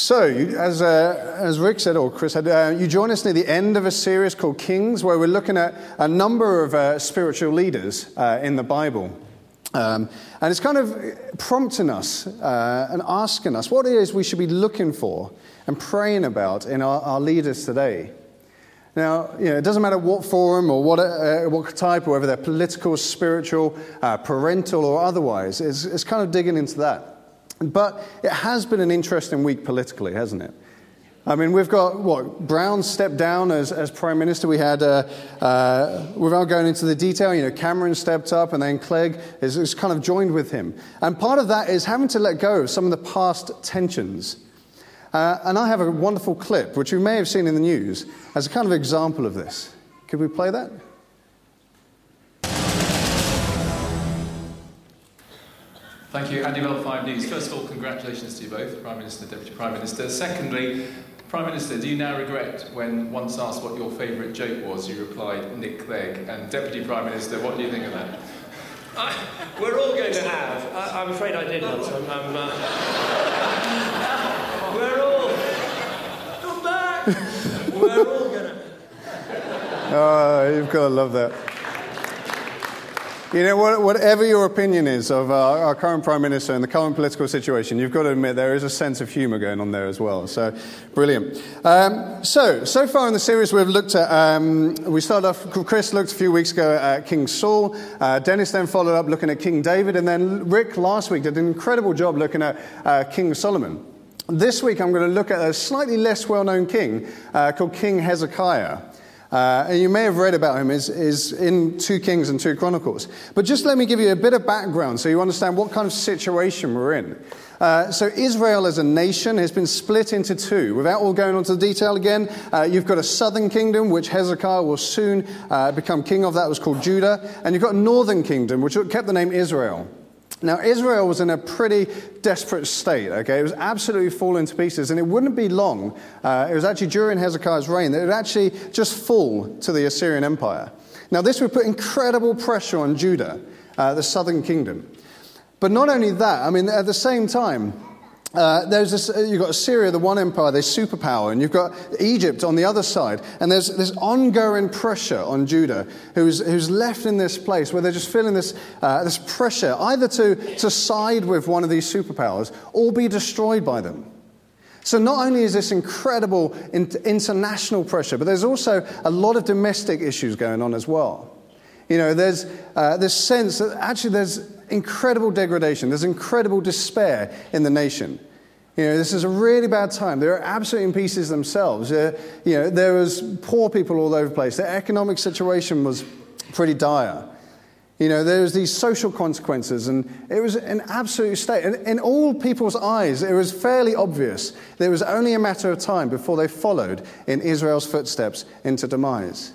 So, as, uh, as Rick said, or Chris said, uh, you join us near the end of a series called Kings, where we're looking at a number of uh, spiritual leaders uh, in the Bible. Um, and it's kind of prompting us uh, and asking us what it is we should be looking for and praying about in our, our leaders today. Now, you know, it doesn't matter what forum or what, uh, what type, whether they're political, spiritual, parental, or otherwise, it's, it's kind of digging into that. But it has been an interesting week politically, hasn't it? I mean, we've got what Brown stepped down as, as prime minister. We had, uh, uh, without going into the detail, you know, Cameron stepped up, and then Clegg is, is kind of joined with him. And part of that is having to let go of some of the past tensions. Uh, and I have a wonderful clip, which you may have seen in the news, as a kind of example of this. Could we play that? Thank you. Andy Bell, 5 News. First of all, congratulations to you both, Prime Minister, Deputy Prime Minister. Secondly, Prime Minister, do you now regret when once asked what your favourite joke was, you replied, Nick Clegg? And Deputy Prime Minister, what do you think of that? I, we're all going to have. I, am afraid I did once. I'm, I'm, uh, we're all. Come back! We're all going to. Oh, you've got to love that. You know, whatever your opinion is of our, our, current Prime Minister and the current political situation, you've got to admit there is a sense of humour going on there as well. So, brilliant. Um, so, so far in the series, we've looked at, um, we started off, Chris looked a few weeks ago at King Saul. Uh, Dennis then followed up looking at King David. And then Rick last week did an incredible job looking at uh, King Solomon. This week, I'm going to look at a slightly less well known king uh, called King Hezekiah. Uh, and you may have read about him, is, is in 2 Kings and 2 Chronicles. But just let me give you a bit of background so you understand what kind of situation we're in. Uh, so, Israel as a nation has been split into two. Without all going into the detail again, uh, you've got a southern kingdom, which Hezekiah will soon uh, become king of. That was called Judah. And you've got a northern kingdom, which kept the name Israel. Now, Israel was in a pretty desperate state, okay? It was absolutely falling to pieces, and it wouldn't be long. Uh, it was actually during Hezekiah's reign that it would actually just fall to the Assyrian Empire. Now, this would put incredible pressure on Judah, uh, the southern kingdom. But not only that, I mean, at the same time, uh, there's this, uh, you've got Assyria, the one empire, they superpower, and you've got Egypt on the other side. And there's this ongoing pressure on Judah, who's, who's left in this place where they're just feeling this, uh, this pressure either to, to side with one of these superpowers or be destroyed by them. So, not only is this incredible international pressure, but there's also a lot of domestic issues going on as well. You know, there's uh, this sense that actually there's incredible degradation, there's incredible despair in the nation. You know, this is a really bad time. They're absolutely in pieces themselves. Uh, you know, there was poor people all over the place. Their economic situation was pretty dire. You know, there was these social consequences, and it was an absolute state. And in all people's eyes, it was fairly obvious. There was only a matter of time before they followed in Israel's footsteps into demise.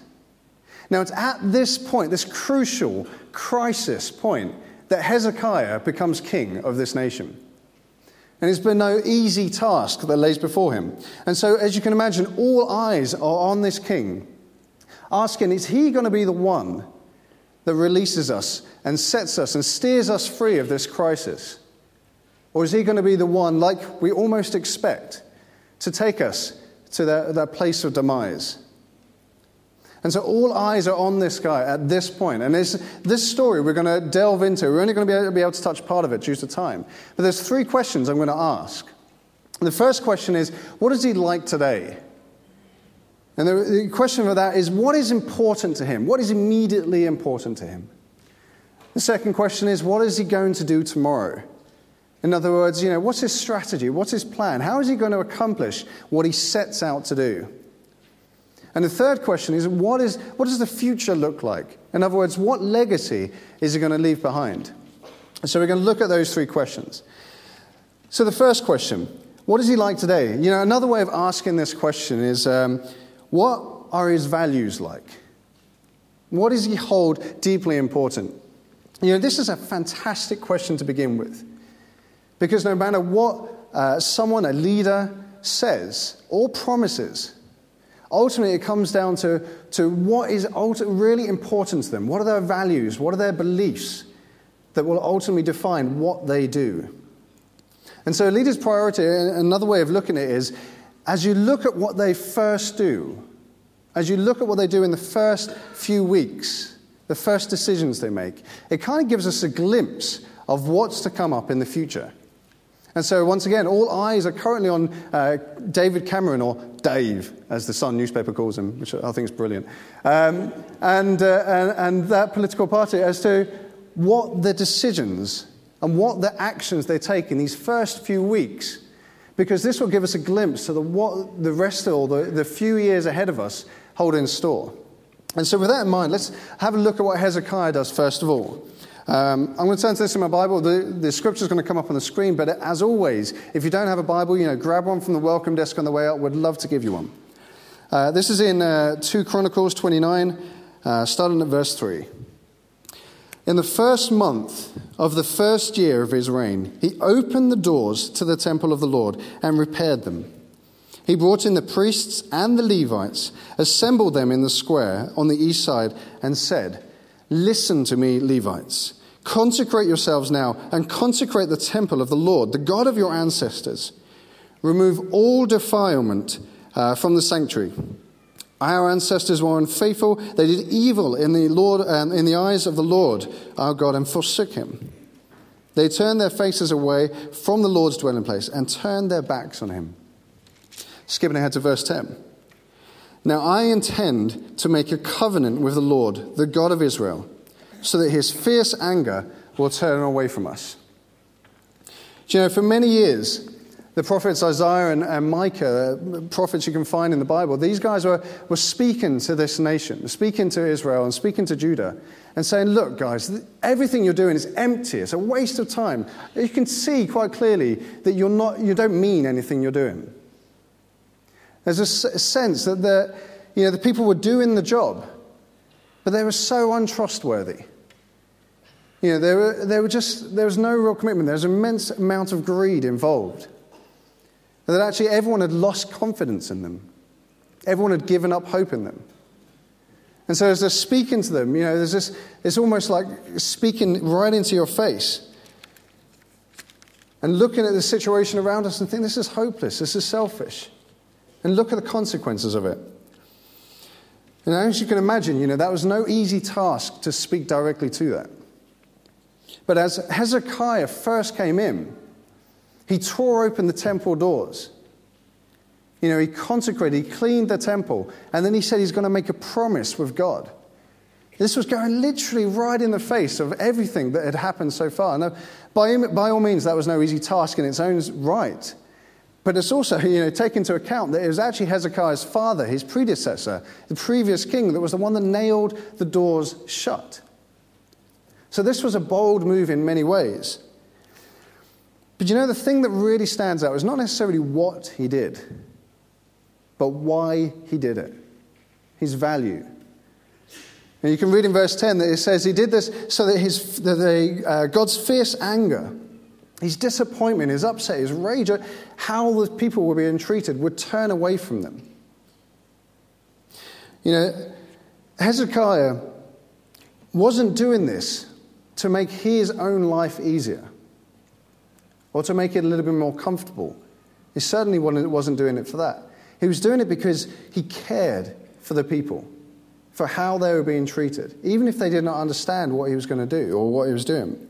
Now, it's at this point, this crucial crisis point, that Hezekiah becomes king of this nation. And it's been no easy task that lays before him. And so, as you can imagine, all eyes are on this king, asking, is he going to be the one that releases us and sets us and steers us free of this crisis? Or is he going to be the one, like we almost expect, to take us to that, that place of demise? And so all eyes are on this guy at this point. And this, story we're going to delve into. We're only going to be able, to touch part of it due to time. But there's three questions I'm going to ask. The first question is, what is he like today? And the, the question for that is, what is important to him? What is immediately important to him? The second question is, what is he going to do tomorrow? In other words, you know, what's his strategy? What's his plan? How is he going to accomplish what he sets out to do? And the third question is what, is what does the future look like? In other words, what legacy is he going to leave behind? so we're going to look at those three questions. So the first question what is he like today? You know, another way of asking this question is um, what are his values like? What does he hold deeply important? You know, this is a fantastic question to begin with. Because no matter what uh, someone, a leader, says or promises, Ultimately, it comes down to, to what is really important to them. What are their values? What are their beliefs that will ultimately define what they do? And so, leader's priority, another way of looking at it is as you look at what they first do, as you look at what they do in the first few weeks, the first decisions they make, it kind of gives us a glimpse of what's to come up in the future. And so, once again, all eyes are currently on uh, David Cameron, or Dave, as the Sun newspaper calls him, which I think is brilliant, um, and, uh, and, and that political party as to what the decisions and what the actions they take in these first few weeks, because this will give us a glimpse of the, what the rest of the, the few years ahead of us hold in store. And so, with that in mind, let's have a look at what Hezekiah does first of all. Um, I'm going to turn to this in my Bible. The, the scripture is going to come up on the screen, but as always, if you don't have a Bible, you know, grab one from the welcome desk on the way out. We'd love to give you one. Uh, this is in uh, 2 Chronicles 29, uh, starting at verse 3. In the first month of the first year of his reign, he opened the doors to the temple of the Lord and repaired them. He brought in the priests and the Levites, assembled them in the square on the east side, and said, Listen to me, Levites. Consecrate yourselves now and consecrate the temple of the Lord, the God of your ancestors. Remove all defilement uh, from the sanctuary. Our ancestors were unfaithful. They did evil in the, Lord, um, in the eyes of the Lord our God and forsook him. They turned their faces away from the Lord's dwelling place and turned their backs on him. Skipping ahead to verse 10. Now I intend to make a covenant with the Lord, the God of Israel, so that his fierce anger will turn away from us. Do you know, for many years, the prophets Isaiah and, and, Micah, uh, prophets you can find in the Bible, these guys were, were speaking to this nation, speaking to Israel and speaking to Judah, and saying, Look, guys, everything you're doing is empty. It's a waste of time. You can see quite clearly that you're not, you don't mean anything you're doing. There's a sense that the, you know, the people were doing the job, but they were so untrustworthy. You know, they were, they were just, there was no real commitment. There was an immense amount of greed involved. And that actually everyone had lost confidence in them. Everyone had given up hope in them. And so as they're speaking to them, you know, there's this, it's almost like speaking right into your face. And looking at the situation around us and think, this is hopeless, this is selfish. And look at the consequences of it. And as you can imagine, you know, that was no easy task to speak directly to that. But as Hezekiah first came in, he tore open the temple doors. You know, he consecrated, he cleaned the temple, and then he said he's going to make a promise with God. This was going literally right in the face of everything that had happened so far. Now, by, by all means, that was no easy task in its own right. But it's also, you know, take into account that it was actually Hezekiah's father, his predecessor, the previous king, that was the one that nailed the doors shut. So this was a bold move in many ways. But you know, the thing that really stands out is not necessarily what he did, but why he did it, his value. And you can read in verse 10 that it says he did this so that, his, that uh, God's fierce anger his disappointment, his upset, his rage at how the people were being treated would turn away from them. You know, Hezekiah wasn't doing this to make his own life easier or to make it a little bit more comfortable. He certainly wasn't doing it for that. He was doing it because he cared for the people, for how they were being treated, even if they did not understand what he was going to do or what he was doing.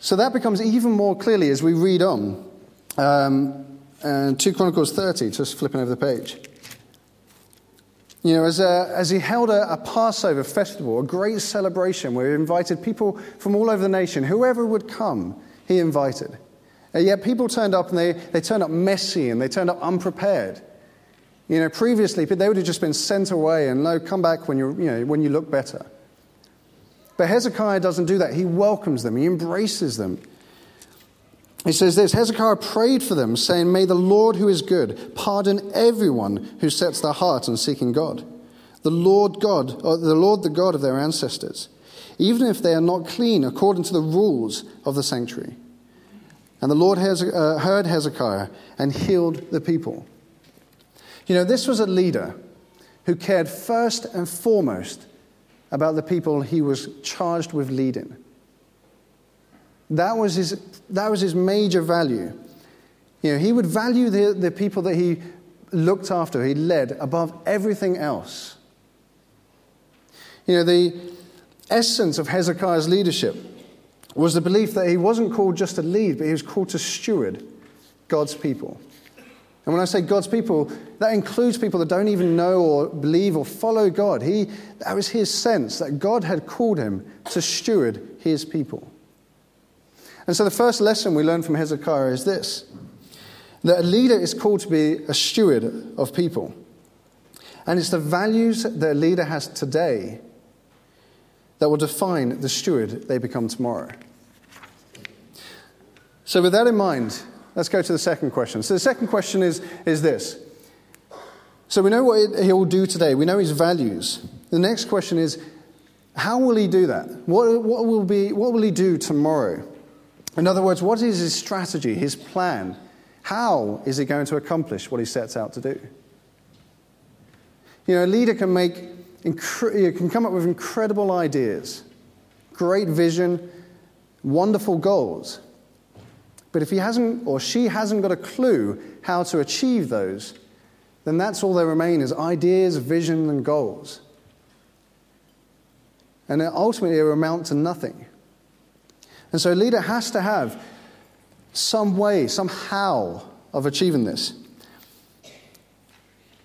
So that becomes even more clearly as we read on. Um, and 2 Chronicles 30, just flipping over the page. You know, as, a, as he held a, a, Passover festival, a great celebration where he invited people from all over the nation, whoever would come, he invited. And yet people turned up and they, they turned up messy and they turned up unprepared. You know, previously they would have just been sent away and no, come back when, you you know, when you look better. But Hezekiah doesn't do that. He welcomes them, he embraces them. He says this Hezekiah prayed for them, saying, May the Lord who is good pardon everyone who sets their heart on seeking God. The Lord God, or the Lord the God of their ancestors, even if they are not clean according to the rules of the sanctuary. And the Lord uh, heard Hezekiah and healed the people. You know, this was a leader who cared first and foremost about the people he was charged with leading. That was his, that was his major value. You know, he would value the, the people that he looked after, he led above everything else. You know, the essence of Hezekiah's leadership was the belief that he wasn't called just to lead, but he was called to steward God's people. And when I say God's people, that includes people that don't even know or believe or follow God. He, that was his sense that God had called him to steward his people. And so the first lesson we learn from Hezekiah is this that a leader is called to be a steward of people. And it's the values that a leader has today that will define the steward they become tomorrow. So, with that in mind, let's go to the second question. So, the second question is, is this. So, we know what he will do today, we know his values. The next question is, how will he do that? What, what, will, be, what will he do tomorrow? In other words, what is his strategy, his plan? How is he going to accomplish what he sets out to do? You know, a leader can make can come up with incredible ideas, great vision, wonderful goals. But if he hasn't or she hasn't got a clue how to achieve those, then that's all that remain is ideas, vision, and goals. And ultimately, it will amount to nothing. And so a leader has to have some way, some how of achieving this.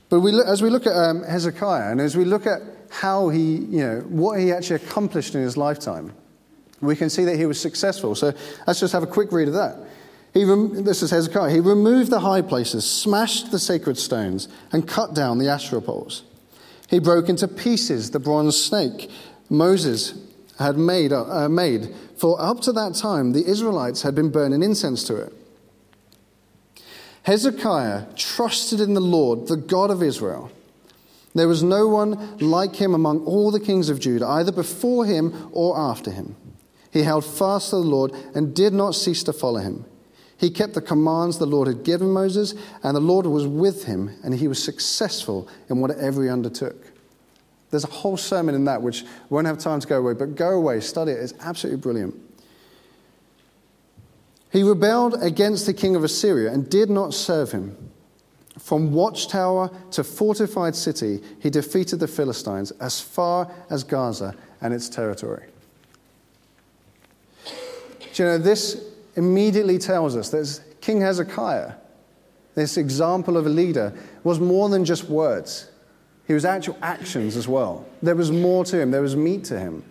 But we as we look at um, Hezekiah and as we look at how he, you know, what he actually accomplished in his lifetime, we can see that he was successful. So let's just have a quick read of that. He rem- this is Hezekiah. He removed the high places, smashed the sacred stones, and cut down the Asherah poles. He broke into pieces the bronze snake Moses had made, uh, made for up to that time, the Israelites had been burning incense to it. Hezekiah trusted in the Lord, the God of Israel. There was no one like him among all the kings of Judah, either before him or after him. He held fast to the Lord and did not cease to follow him. He kept the commands the Lord had given Moses, and the Lord was with him, and he was successful in whatever he undertook. There's a whole sermon in that which won't have time to go away, but go away, study it. It's absolutely brilliant. He rebelled against the king of Assyria and did not serve him. From watchtower to fortified city, he defeated the Philistines as far as Gaza and its territory. Do you know, this immediately tells us that King Hezekiah, this example of a leader, was more than just words. He was actual actions as well. There was more to him, there was meat to him.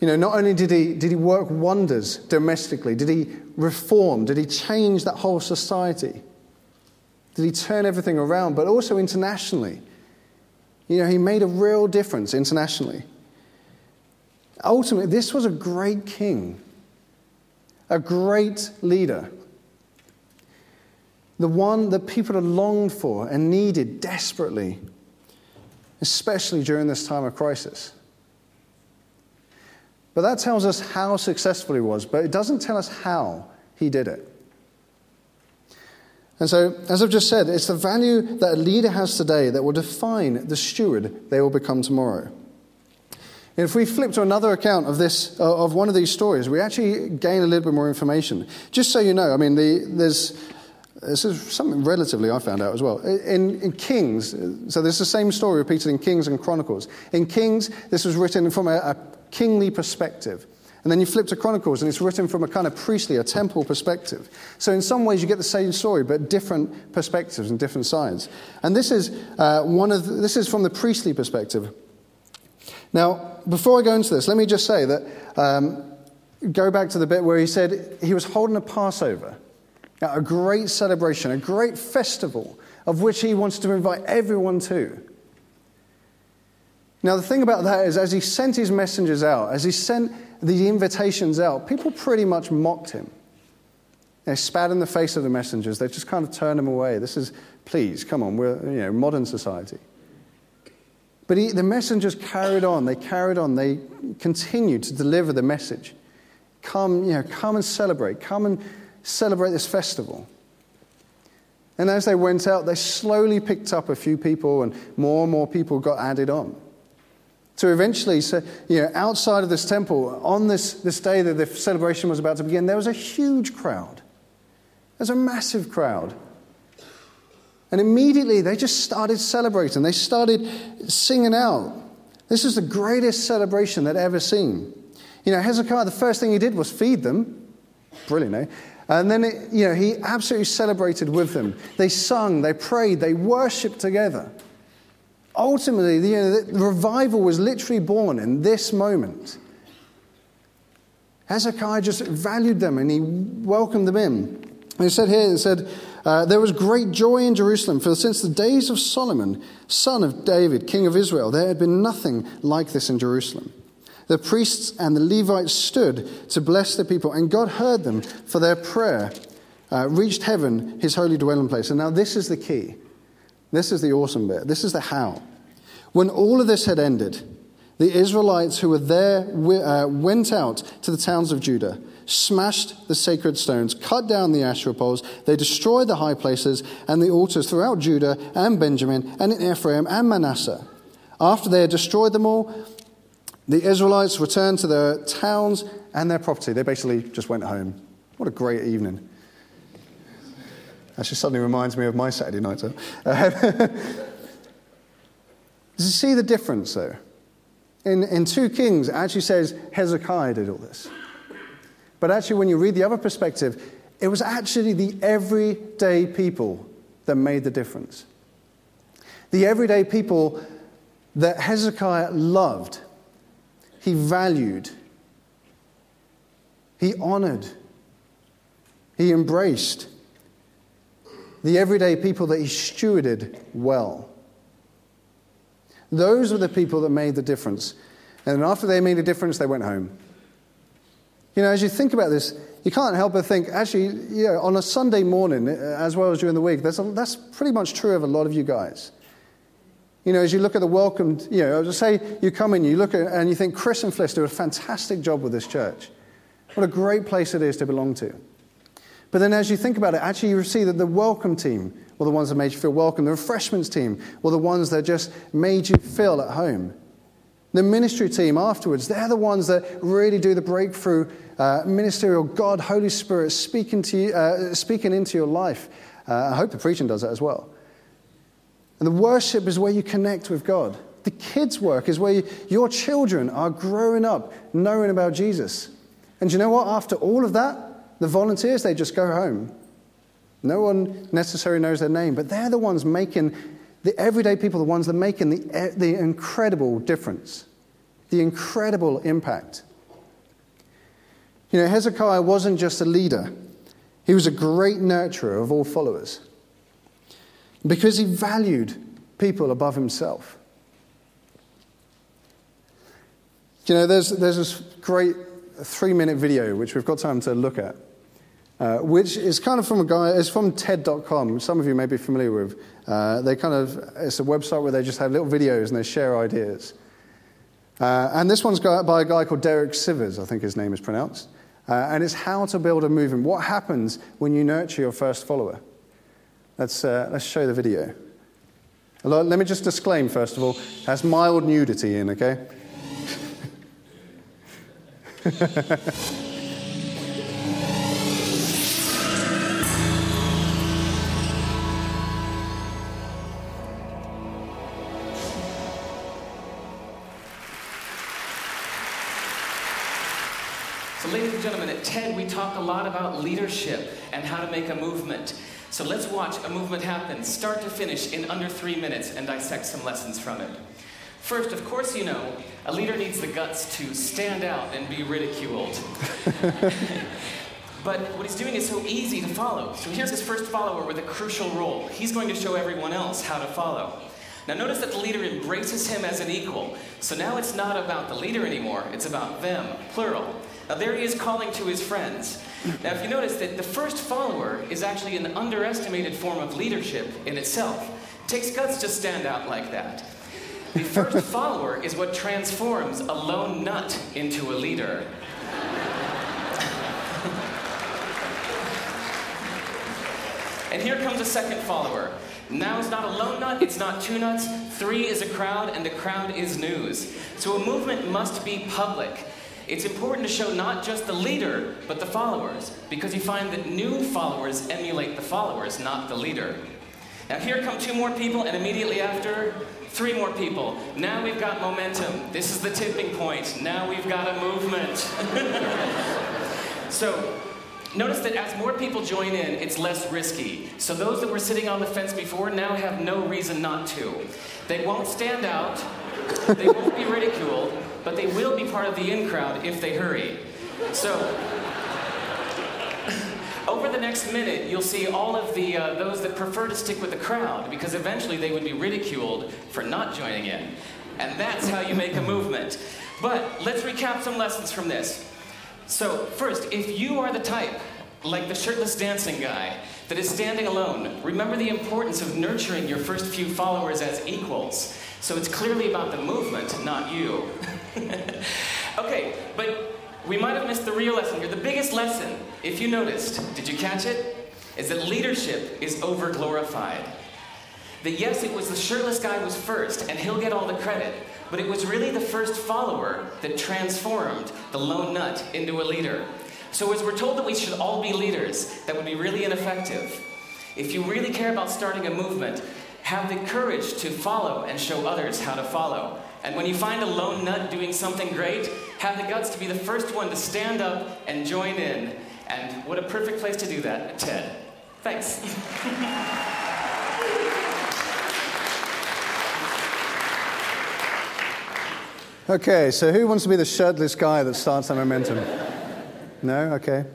You know, not only did he, did he work wonders domestically, did he reform, did he change that whole society? Did he turn everything around, but also internationally? You know, he made a real difference internationally. Ultimately, this was a great king, a great leader the one that people had longed for and needed desperately, especially during this time of crisis. But that tells us how successful he was, but it doesn't tell us how he did it. And so, as I've just said, it's the value that a leader has today that will define the steward they will become tomorrow. If we flip to another account of this, of one of these stories, we actually gain a little bit more information. Just so you know, I mean, the, there's this is something relatively I found out as well. In, in, Kings, so there's the same story repeated in Kings and Chronicles. In Kings, this was written from a, a kingly perspective. And then you flip to Chronicles, and it's written from a kind of priestly, a temple perspective. So, in some ways, you get the same story, but different perspectives and different sides. And this is, uh, one of the, this is from the priestly perspective. Now, before I go into this, let me just say that um, go back to the bit where he said he was holding a Passover a great celebration, a great festival of which he wants to invite everyone to. Now, the thing about that is, as he sent his messengers out, as he sent the invitations out, people pretty much mocked him. They spat in the face of the messengers. They just kind of turned them away. This is, please, come on, we're, you know, modern society. But he, the messengers carried on. They carried on. They continued to deliver the message. Come, you know, come and celebrate. Come and celebrate this festival. And as they went out, they slowly picked up a few people, and more and more people got added on. to eventually, so, you know, outside of this temple, on this, this day that the celebration was about to begin, there was a huge crowd. There's a massive crowd. And immediately they just started celebrating. They started singing out. This is the greatest celebration they'd ever seen. You know, Hezekiah, the first thing he did was feed them. Brilliant, eh? And then, it, you know, he absolutely celebrated with them. They sung, they prayed, they worshiped together. Ultimately, you know, the revival was literally born in this moment. Hezekiah just valued them and he welcomed them in. And he said here, he said, uh, There was great joy in Jerusalem, for since the days of Solomon, son of David, king of Israel, there had been nothing like this in Jerusalem. The priests and the Levites stood to bless the people, and God heard them, for their prayer uh, reached heaven, his holy dwelling place. And now, this is the key. This is the awesome bit. This is the how. When all of this had ended, the Israelites who were there uh, went out to the towns of Judah, smashed the sacred stones, cut down the Asherah poles. They destroyed the high places and the altars throughout Judah and Benjamin and in Ephraim and Manasseh. After they had destroyed them all, the Israelites returned to their towns and their property. They basically just went home. What a great evening. Actually, suddenly reminds me of my Saturday night. So. Does you see the difference, though? In, in 2 Kings, it actually says Hezekiah did all this. But actually, when you read the other perspective, it was actually the everyday people that made the difference. The everyday people that Hezekiah loved he valued, he honored, he embraced the everyday people that he stewarded well. Those were the people that made the difference. And after they made a difference, they went home. You know, as you think about this, you can't help but think, actually, you know, on a Sunday morning, uh, as well as during the week, that's, a, that's pretty much true of a lot of you guys. You know, as you look at the welcome, you know, say you come in, you look at and you think Chris and Fliss do a fantastic job with this church. What a great place it is to belong to. But then as you think about it, actually you see that the welcome team were the ones that made you feel welcome. The refreshments team were the ones that just made you feel at home. The ministry team afterwards, they're the ones that really do the breakthrough uh, ministerial God, Holy Spirit speaking, to you, uh, speaking into your life. Uh, I hope the preaching does that as well. And the worship is where you connect with God. The kids' work is where you, your children are growing up knowing about Jesus. And you know what? After all of that, the volunteers, they just go home. No one necessarily knows their name, but they're the ones making, the everyday people, the ones that are making the, the incredible difference, the incredible impact. You know, Hezekiah wasn't just a leader, he was a great nurturer of all followers because he valued people above himself. You know, there's, there's this great three minute video which we've got time to look at, uh, which is kind of from a guy, it's from TED.com. Some of you may be familiar with. Uh, they kind of, it's a website where they just have little videos and they share ideas. Uh, and this one's by a guy called Derek Sivers, I think his name is pronounced. Uh, and it's how to build a movement. What happens when you nurture your first follower? Let's, uh, let's show the video. Let me just disclaim, first of all, has mild nudity in, okay? talk a lot about leadership and how to make a movement. So let's watch a movement happen, start to finish, in under three minutes and dissect some lessons from it. First, of course, you know, a leader needs the guts to stand out and be ridiculed. but what he's doing is so easy to follow. So here's his first follower with a crucial role. He's going to show everyone else how to follow. Now, notice that the leader embraces him as an equal. So now it's not about the leader anymore, it's about them, plural. Now, there he is calling to his friends. Now, if you notice that the first follower is actually an underestimated form of leadership in itself, it takes guts to stand out like that. The first follower is what transforms a lone nut into a leader. and here comes a second follower. Now it's not a lone nut, it's not two nuts, three is a crowd, and the crowd is news. So a movement must be public. It's important to show not just the leader, but the followers, because you find that new followers emulate the followers, not the leader. Now, here come two more people, and immediately after, three more people. Now we've got momentum. This is the tipping point. Now we've got a movement. so, notice that as more people join in, it's less risky. So, those that were sitting on the fence before now have no reason not to. They won't stand out, they won't be ridiculed, but they will be part of the in crowd if they hurry. So, over the next minute, you'll see all of the uh, those that prefer to stick with the crowd because eventually they would be ridiculed for not joining in. And that's how you make a movement. But let's recap some lessons from this. So, first, if you are the type, like the shirtless dancing guy, that is standing alone, remember the importance of nurturing your first few followers as equals. So it's clearly about the movement, not you. okay, but we might have missed the real lesson here. The biggest lesson, if you noticed, did you catch it? Is that leadership is over glorified. That yes, it was the shirtless guy was first, and he'll get all the credit, but it was really the first follower that transformed the lone nut into a leader. So, as we're told that we should all be leaders, that would be really ineffective. If you really care about starting a movement, have the courage to follow and show others how to follow. And when you find a lone nut doing something great, have the guts to be the first one to stand up and join in. And what a perfect place to do that, TED. Thanks. Okay, so who wants to be the shirtless guy that starts the momentum? No? Okay.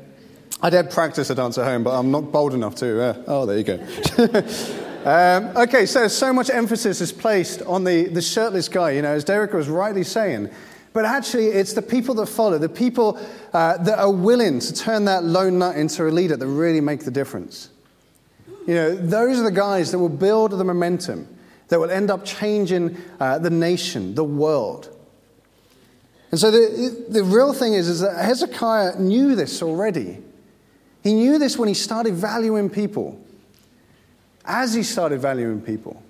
I did practice a dance at home, but I'm not bold enough to. Uh, oh, there you go. um, okay, so so much emphasis is placed on the, the shirtless guy, you know, as Derek was rightly saying. But actually, it's the people that follow, the people uh, that are willing to turn that lone nut into a leader that really make the difference. You know, those are the guys that will build the momentum, that will end up changing uh, the nation, the world. And so the, the real thing is, is that Hezekiah knew this already. He knew this when he started valuing people, as he started valuing people.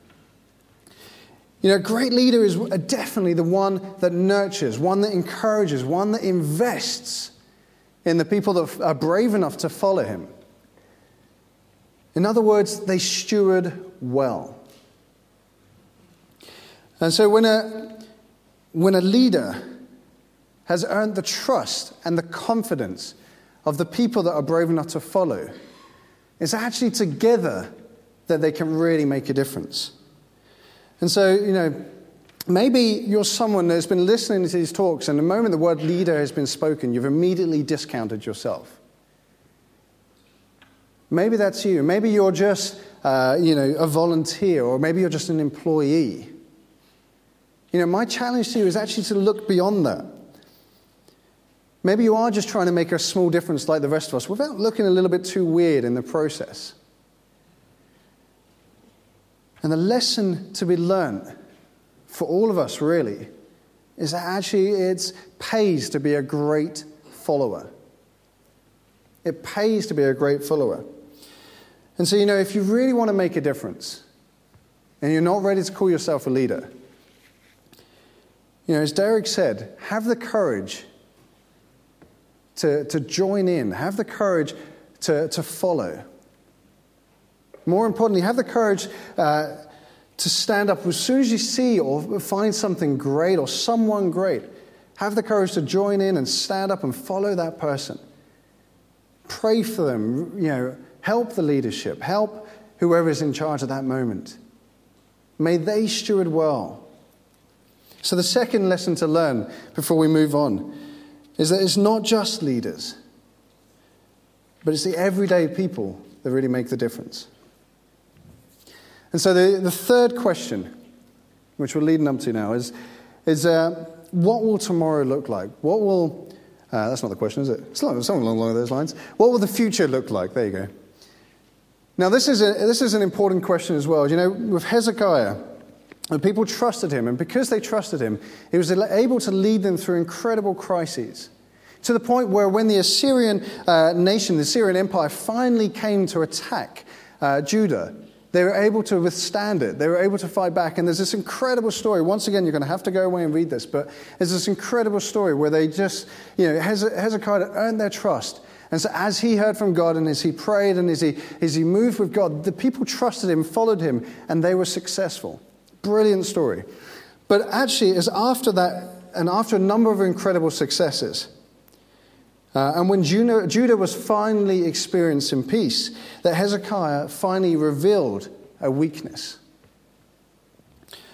You know, a great leader is definitely the one that nurtures, one that encourages, one that invests in the people that are brave enough to follow him. In other words, they steward well. And so when a, when a leader has earned the trust and the confidence of the people that are brave enough to follow. It's actually together that they can really make a difference. And so, you know, maybe you're someone that's been listening to these talks, and the moment the word leader has been spoken, you've immediately discounted yourself. Maybe that's you. Maybe you're just, uh, you know, a volunteer, or maybe you're just an employee. You know, my challenge to you is actually to look beyond that Maybe you are just trying to make a small difference like the rest of us without looking a little bit too weird in the process. And the lesson to be learned for all of us, really, is that actually it pays to be a great follower. It pays to be a great follower. And so, you know, if you really want to make a difference and you're not ready to call yourself a leader, you know, as Derek said, have the courage to, to join in, have the courage to, to follow. More importantly, have the courage uh, to stand up as soon as you see or find something great or someone great. Have the courage to join in and stand up and follow that person. Pray for them, you know, help the leadership, help whoever is in charge at that moment. May they steward well. So, the second lesson to learn before we move on is that it's not just leaders, but it's the everyday people that really make the difference. And so the, the third question, which we're leading up to now, is, is uh, what will tomorrow look like? What will, uh, that's not the question, is it? It's something along those lines. What will the future look like? There you go. Now, this is, a, this is an important question as well. You know, with Hezekiah, the people trusted him, and because they trusted him, he was able to lead them through incredible crises. To the point where, when the Assyrian uh, nation, the Assyrian Empire, finally came to attack uh, Judah, They were able to withstand it. They were able to fight back. And there's this incredible story. Once again, you're going to have to go away and read this, but there's this incredible story where they just, you know, Hezekiah earned their trust. And so, as he heard from God and as he prayed and as he, as he moved with God, the people trusted him, followed him, and they were successful. Brilliant story. But actually, it's after that, and after a number of incredible successes, uh, and when Judah, Judah was finally experiencing peace, that Hezekiah finally revealed a weakness.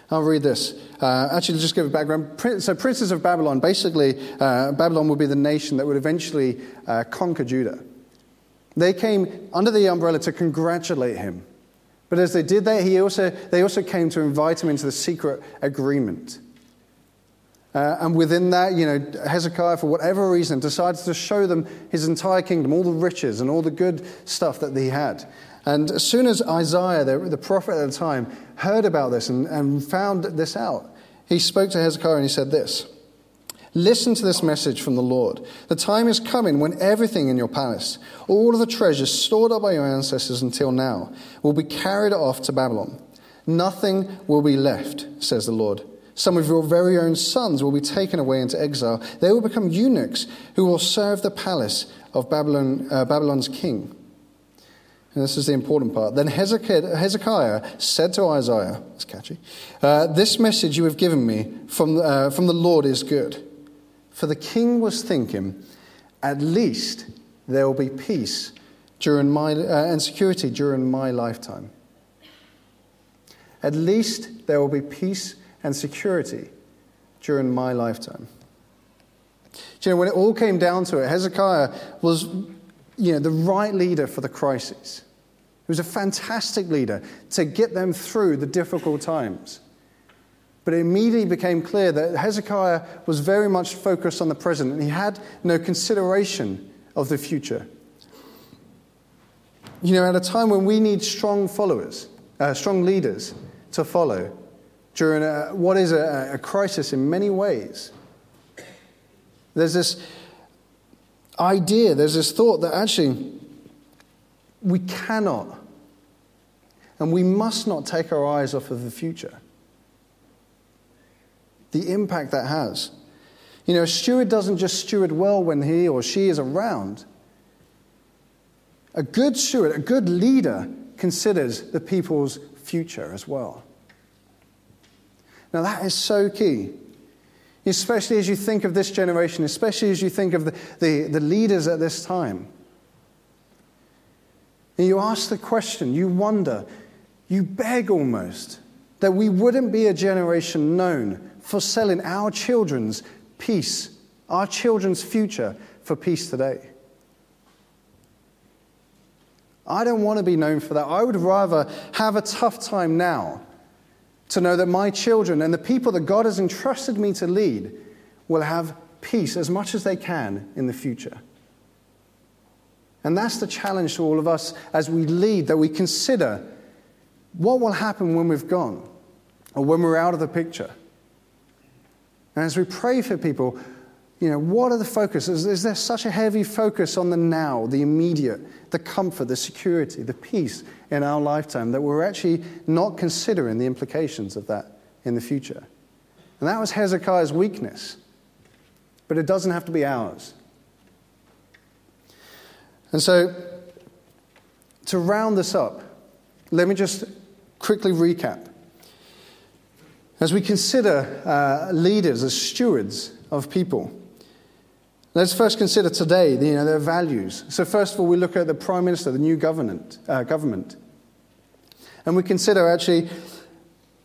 I'll read this. Uh, actually, just give a background. So, princes of Babylon, basically, uh, Babylon would be the nation that would eventually uh, conquer Judah. They came under the umbrella to congratulate him. But as they did that, he also, they also came to invite him into the secret agreement. Uh, and within that, you know, Hezekiah, for whatever reason, decides to show them his entire kingdom, all the riches and all the good stuff that he had. And as soon as Isaiah, the, the prophet at the time, heard about this and, and found this out, he spoke to Hezekiah and he said this Listen to this message from the Lord. The time is coming when everything in your palace, all of the treasures stored up by your ancestors until now, will be carried off to Babylon. Nothing will be left, says the Lord. Some of your very own sons will be taken away into exile. They will become eunuchs who will serve the palace of Babylon, uh, Babylon's king. And this is the important part. Then Hezekiah said to Isaiah, it's catchy, uh, This message you have given me from, uh, from the Lord is good. For the king was thinking, At least there will be peace during my, uh, and security during my lifetime. At least there will be peace and security during my lifetime. You know, when it all came down to it, Hezekiah was you know, the right leader for the crisis. He was a fantastic leader to get them through the difficult times. But it immediately became clear that Hezekiah was very much focused on the present and he had no consideration of the future. You know, at a time when we need strong followers, uh, strong leaders to follow, during a, what is a, a crisis in many ways. There's this idea, there's this thought that actually we cannot and we must not take our eyes off of the future. The impact that has. You know, a steward doesn't just steward well when he or she is around. A good steward, a good leader, considers the people's future as well. Now, that is so key, especially as you think of this generation, especially as you think of the, the, the leaders at this time. And you ask the question, you wonder, you beg almost that we wouldn't be a generation known for selling our children's peace, our children's future for peace today. I don't want to be known for that. I would rather have a tough time now to know that my children and the people that God has entrusted me to lead will have peace as much as they can in the future. And that's the challenge to all of us as we lead, that we consider what will happen when we've gone or when we're out of the picture. And as we pray for people, you know, what are the focuses? Is there such a heavy focus on the now, the immediate, the comfort, the security, the peace in our lifetime that we're actually not considering the implications of that in the future? And that was Hezekiah's weakness. But it doesn't have to be ours. And so, to round this up, let me just quickly recap. As we consider uh, leaders as stewards of people, Let's first consider today you know, their values. So, first of all, we look at the Prime Minister, the new government. Uh, government. And we consider actually,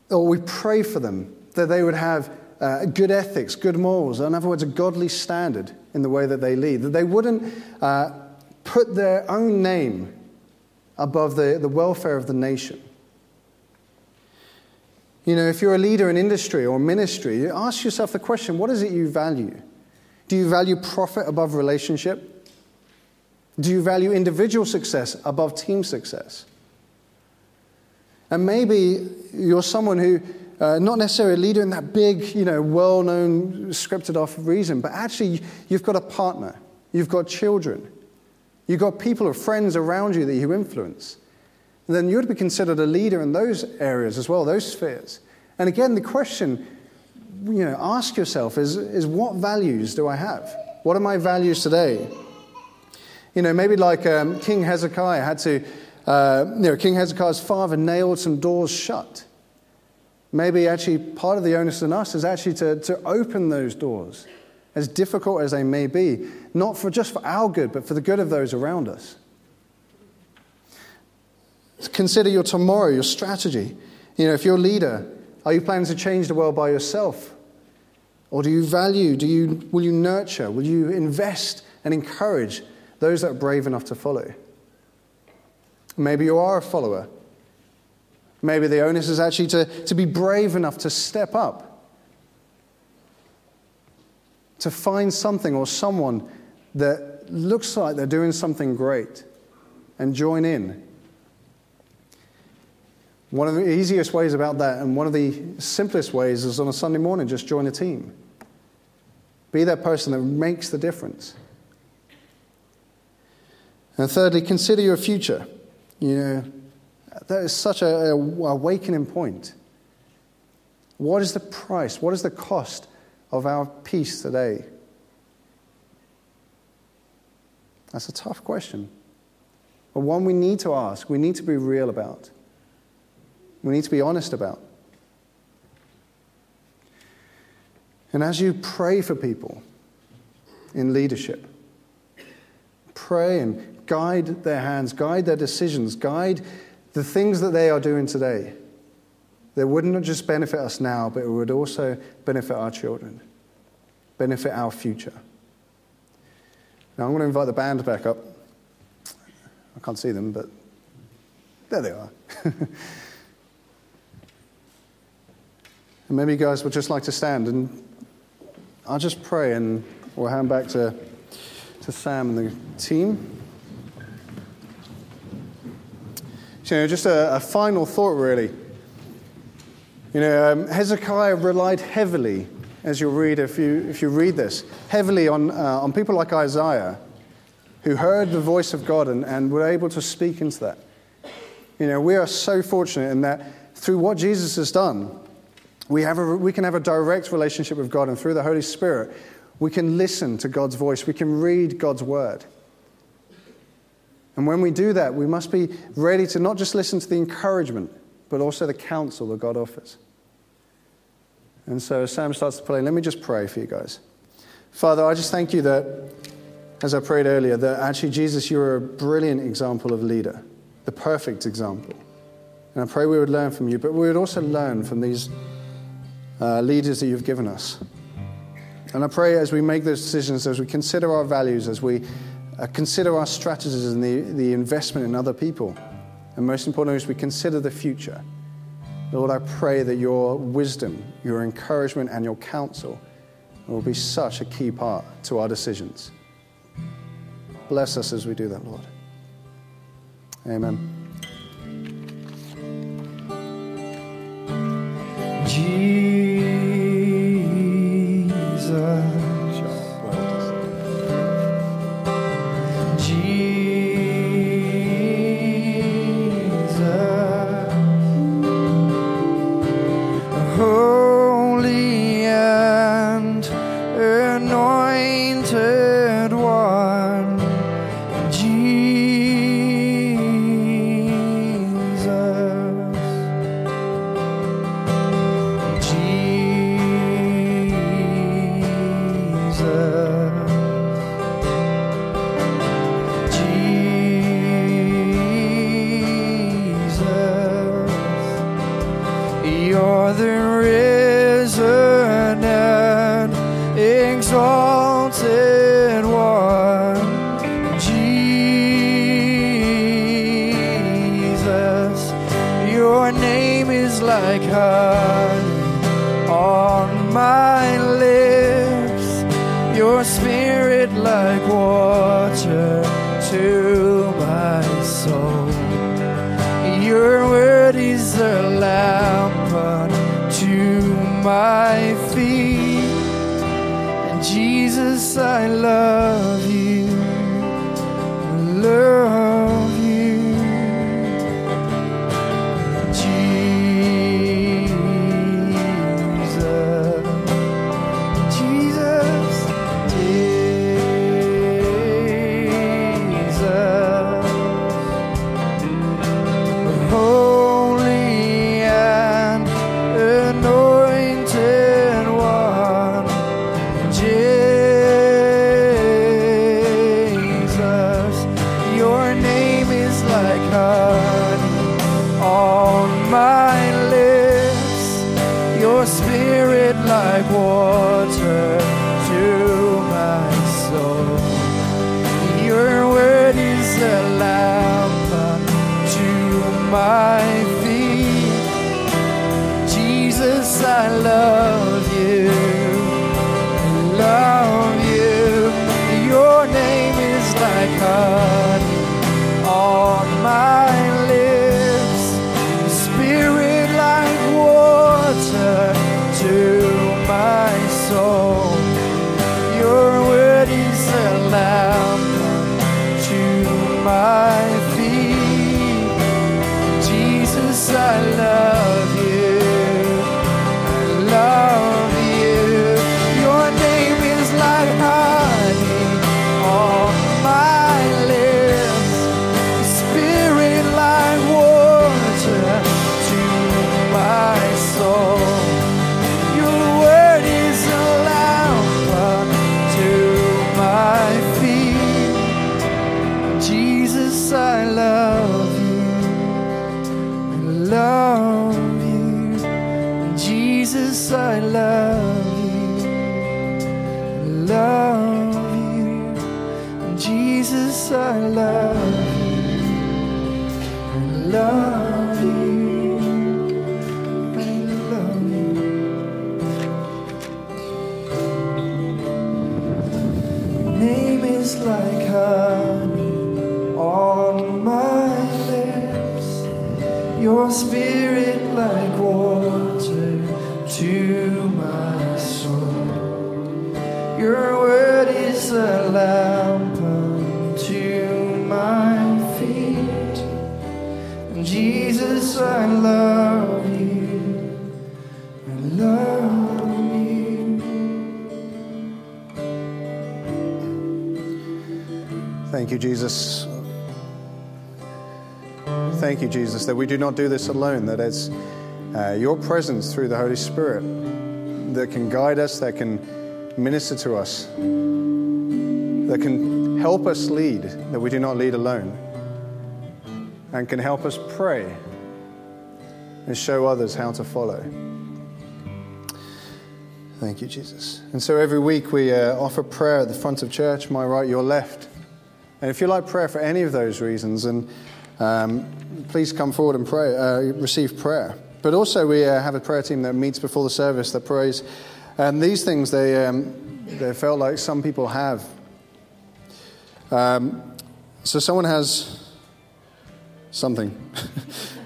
or we pray for them, that they would have uh, good ethics, good morals, in other words, a godly standard in the way that they lead, that they wouldn't uh, put their own name above the, the welfare of the nation. You know, if you're a leader in industry or ministry, you ask yourself the question what is it you value? Do you value profit above relationship? Do you value individual success above team success? And maybe you're someone who, uh, not necessarily a leader in that big, you know, well known, scripted off reason, but actually you've got a partner, you've got children, you've got people or friends around you that you influence. And then you would be considered a leader in those areas as well, those spheres. And again, the question, you know, ask yourself is, is what values do I have? What are my values today? You know, maybe like um, King Hezekiah had to, uh, you know, King Hezekiah's father nailed some doors shut. Maybe actually part of the onus on us is actually to, to open those doors, as difficult as they may be, not for just for our good, but for the good of those around us. Consider your tomorrow, your strategy. You know, if you're a leader, are you planning to change the world by yourself? Or do you value, do you, will you nurture, will you invest and encourage those that are brave enough to follow? Maybe you are a follower. Maybe the onus is actually to, to be brave enough to step up, to find something or someone that looks like they're doing something great and join in. One of the easiest ways about that, and one of the simplest ways, is on a Sunday morning, just join a team. Be that person that makes the difference. And thirdly, consider your future. You know, that is such a, awakening point. What is the price? What is the cost of our peace today? That's a tough question, but one we need to ask, we need to be real about, we need to be honest about. And as you pray for people in leadership, pray and guide their hands, guide their decisions, guide the things that they are doing today. They wouldn't just benefit us now, but it would also benefit our children, benefit our future. Now, I'm going to invite the band back up. I can't see them, but there they are. and maybe you guys would just like to stand and I'll just pray and we'll hand back to, to Sam and the team. So, you know, just a, a final thought, really. You know, um, Hezekiah relied heavily, as you'll read if you, if you read this, heavily on, uh, on people like Isaiah, who heard the voice of God and, and were able to speak into that. You know, we are so fortunate in that through what Jesus has done, we, have a, we can have a direct relationship with God, and through the Holy Spirit, we can listen to God's voice, we can read God's word. And when we do that, we must be ready to not just listen to the encouragement, but also the counsel that God offers. And so, as Sam starts to play, let me just pray for you guys. Father, I just thank you that, as I prayed earlier, that actually, Jesus, you're a brilliant example of leader, the perfect example. And I pray we would learn from you, but we would also learn from these uh, leaders that you've given us. And I pray as we make those decisions, as we consider our values, as we uh, consider our strategies and the, the investment in other people, and most importantly, as we consider the future, Lord, I pray that your wisdom, your encouragement, and your counsel will be such a key part to our decisions. Bless us as we do that, Lord. Amen. Jesus. like honey on my lips, your spirit like water to my soul. Your word is a lamp unto my feet. And Jesus, I love you. Love. my Jesus, I love you. I love you. I love you. Name is like honey on my lips. Your spirit Thank you, Jesus. Thank you, Jesus, that we do not do this alone, that it's uh, your presence through the Holy Spirit that can guide us, that can minister to us, that can help us lead, that we do not lead alone, and can help us pray and show others how to follow. Thank you, Jesus. And so every week we uh, offer prayer at the front of church, my right, your left. And if you like prayer for any of those reasons, and um, please come forward and pray, uh, receive prayer. But also, we uh, have a prayer team that meets before the service that prays. And these things, they, um, they felt like some people have. Um, so, someone has something.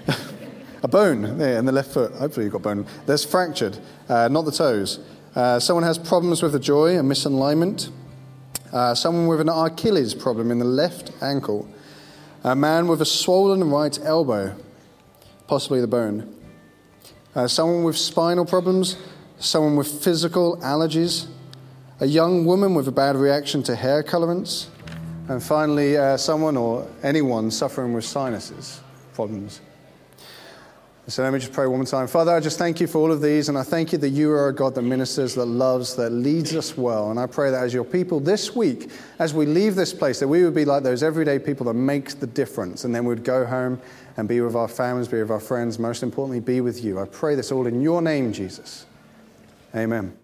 a bone there in the left foot. Hopefully, you've got bone. There's fractured, uh, not the toes. Uh, someone has problems with the joy, a misalignment. Uh, someone with an Achilles problem in the left ankle. A man with a swollen right elbow, possibly the bone. Uh, someone with spinal problems. Someone with physical allergies. A young woman with a bad reaction to hair colorants. And finally, uh, someone or anyone suffering with sinuses problems. So let me just pray one more time. Father, I just thank you for all of these, and I thank you that you are a God that ministers, that loves, that leads us well. And I pray that as your people this week, as we leave this place, that we would be like those everyday people that make the difference, and then we'd go home and be with our families, be with our friends, most importantly, be with you. I pray this all in your name, Jesus. Amen.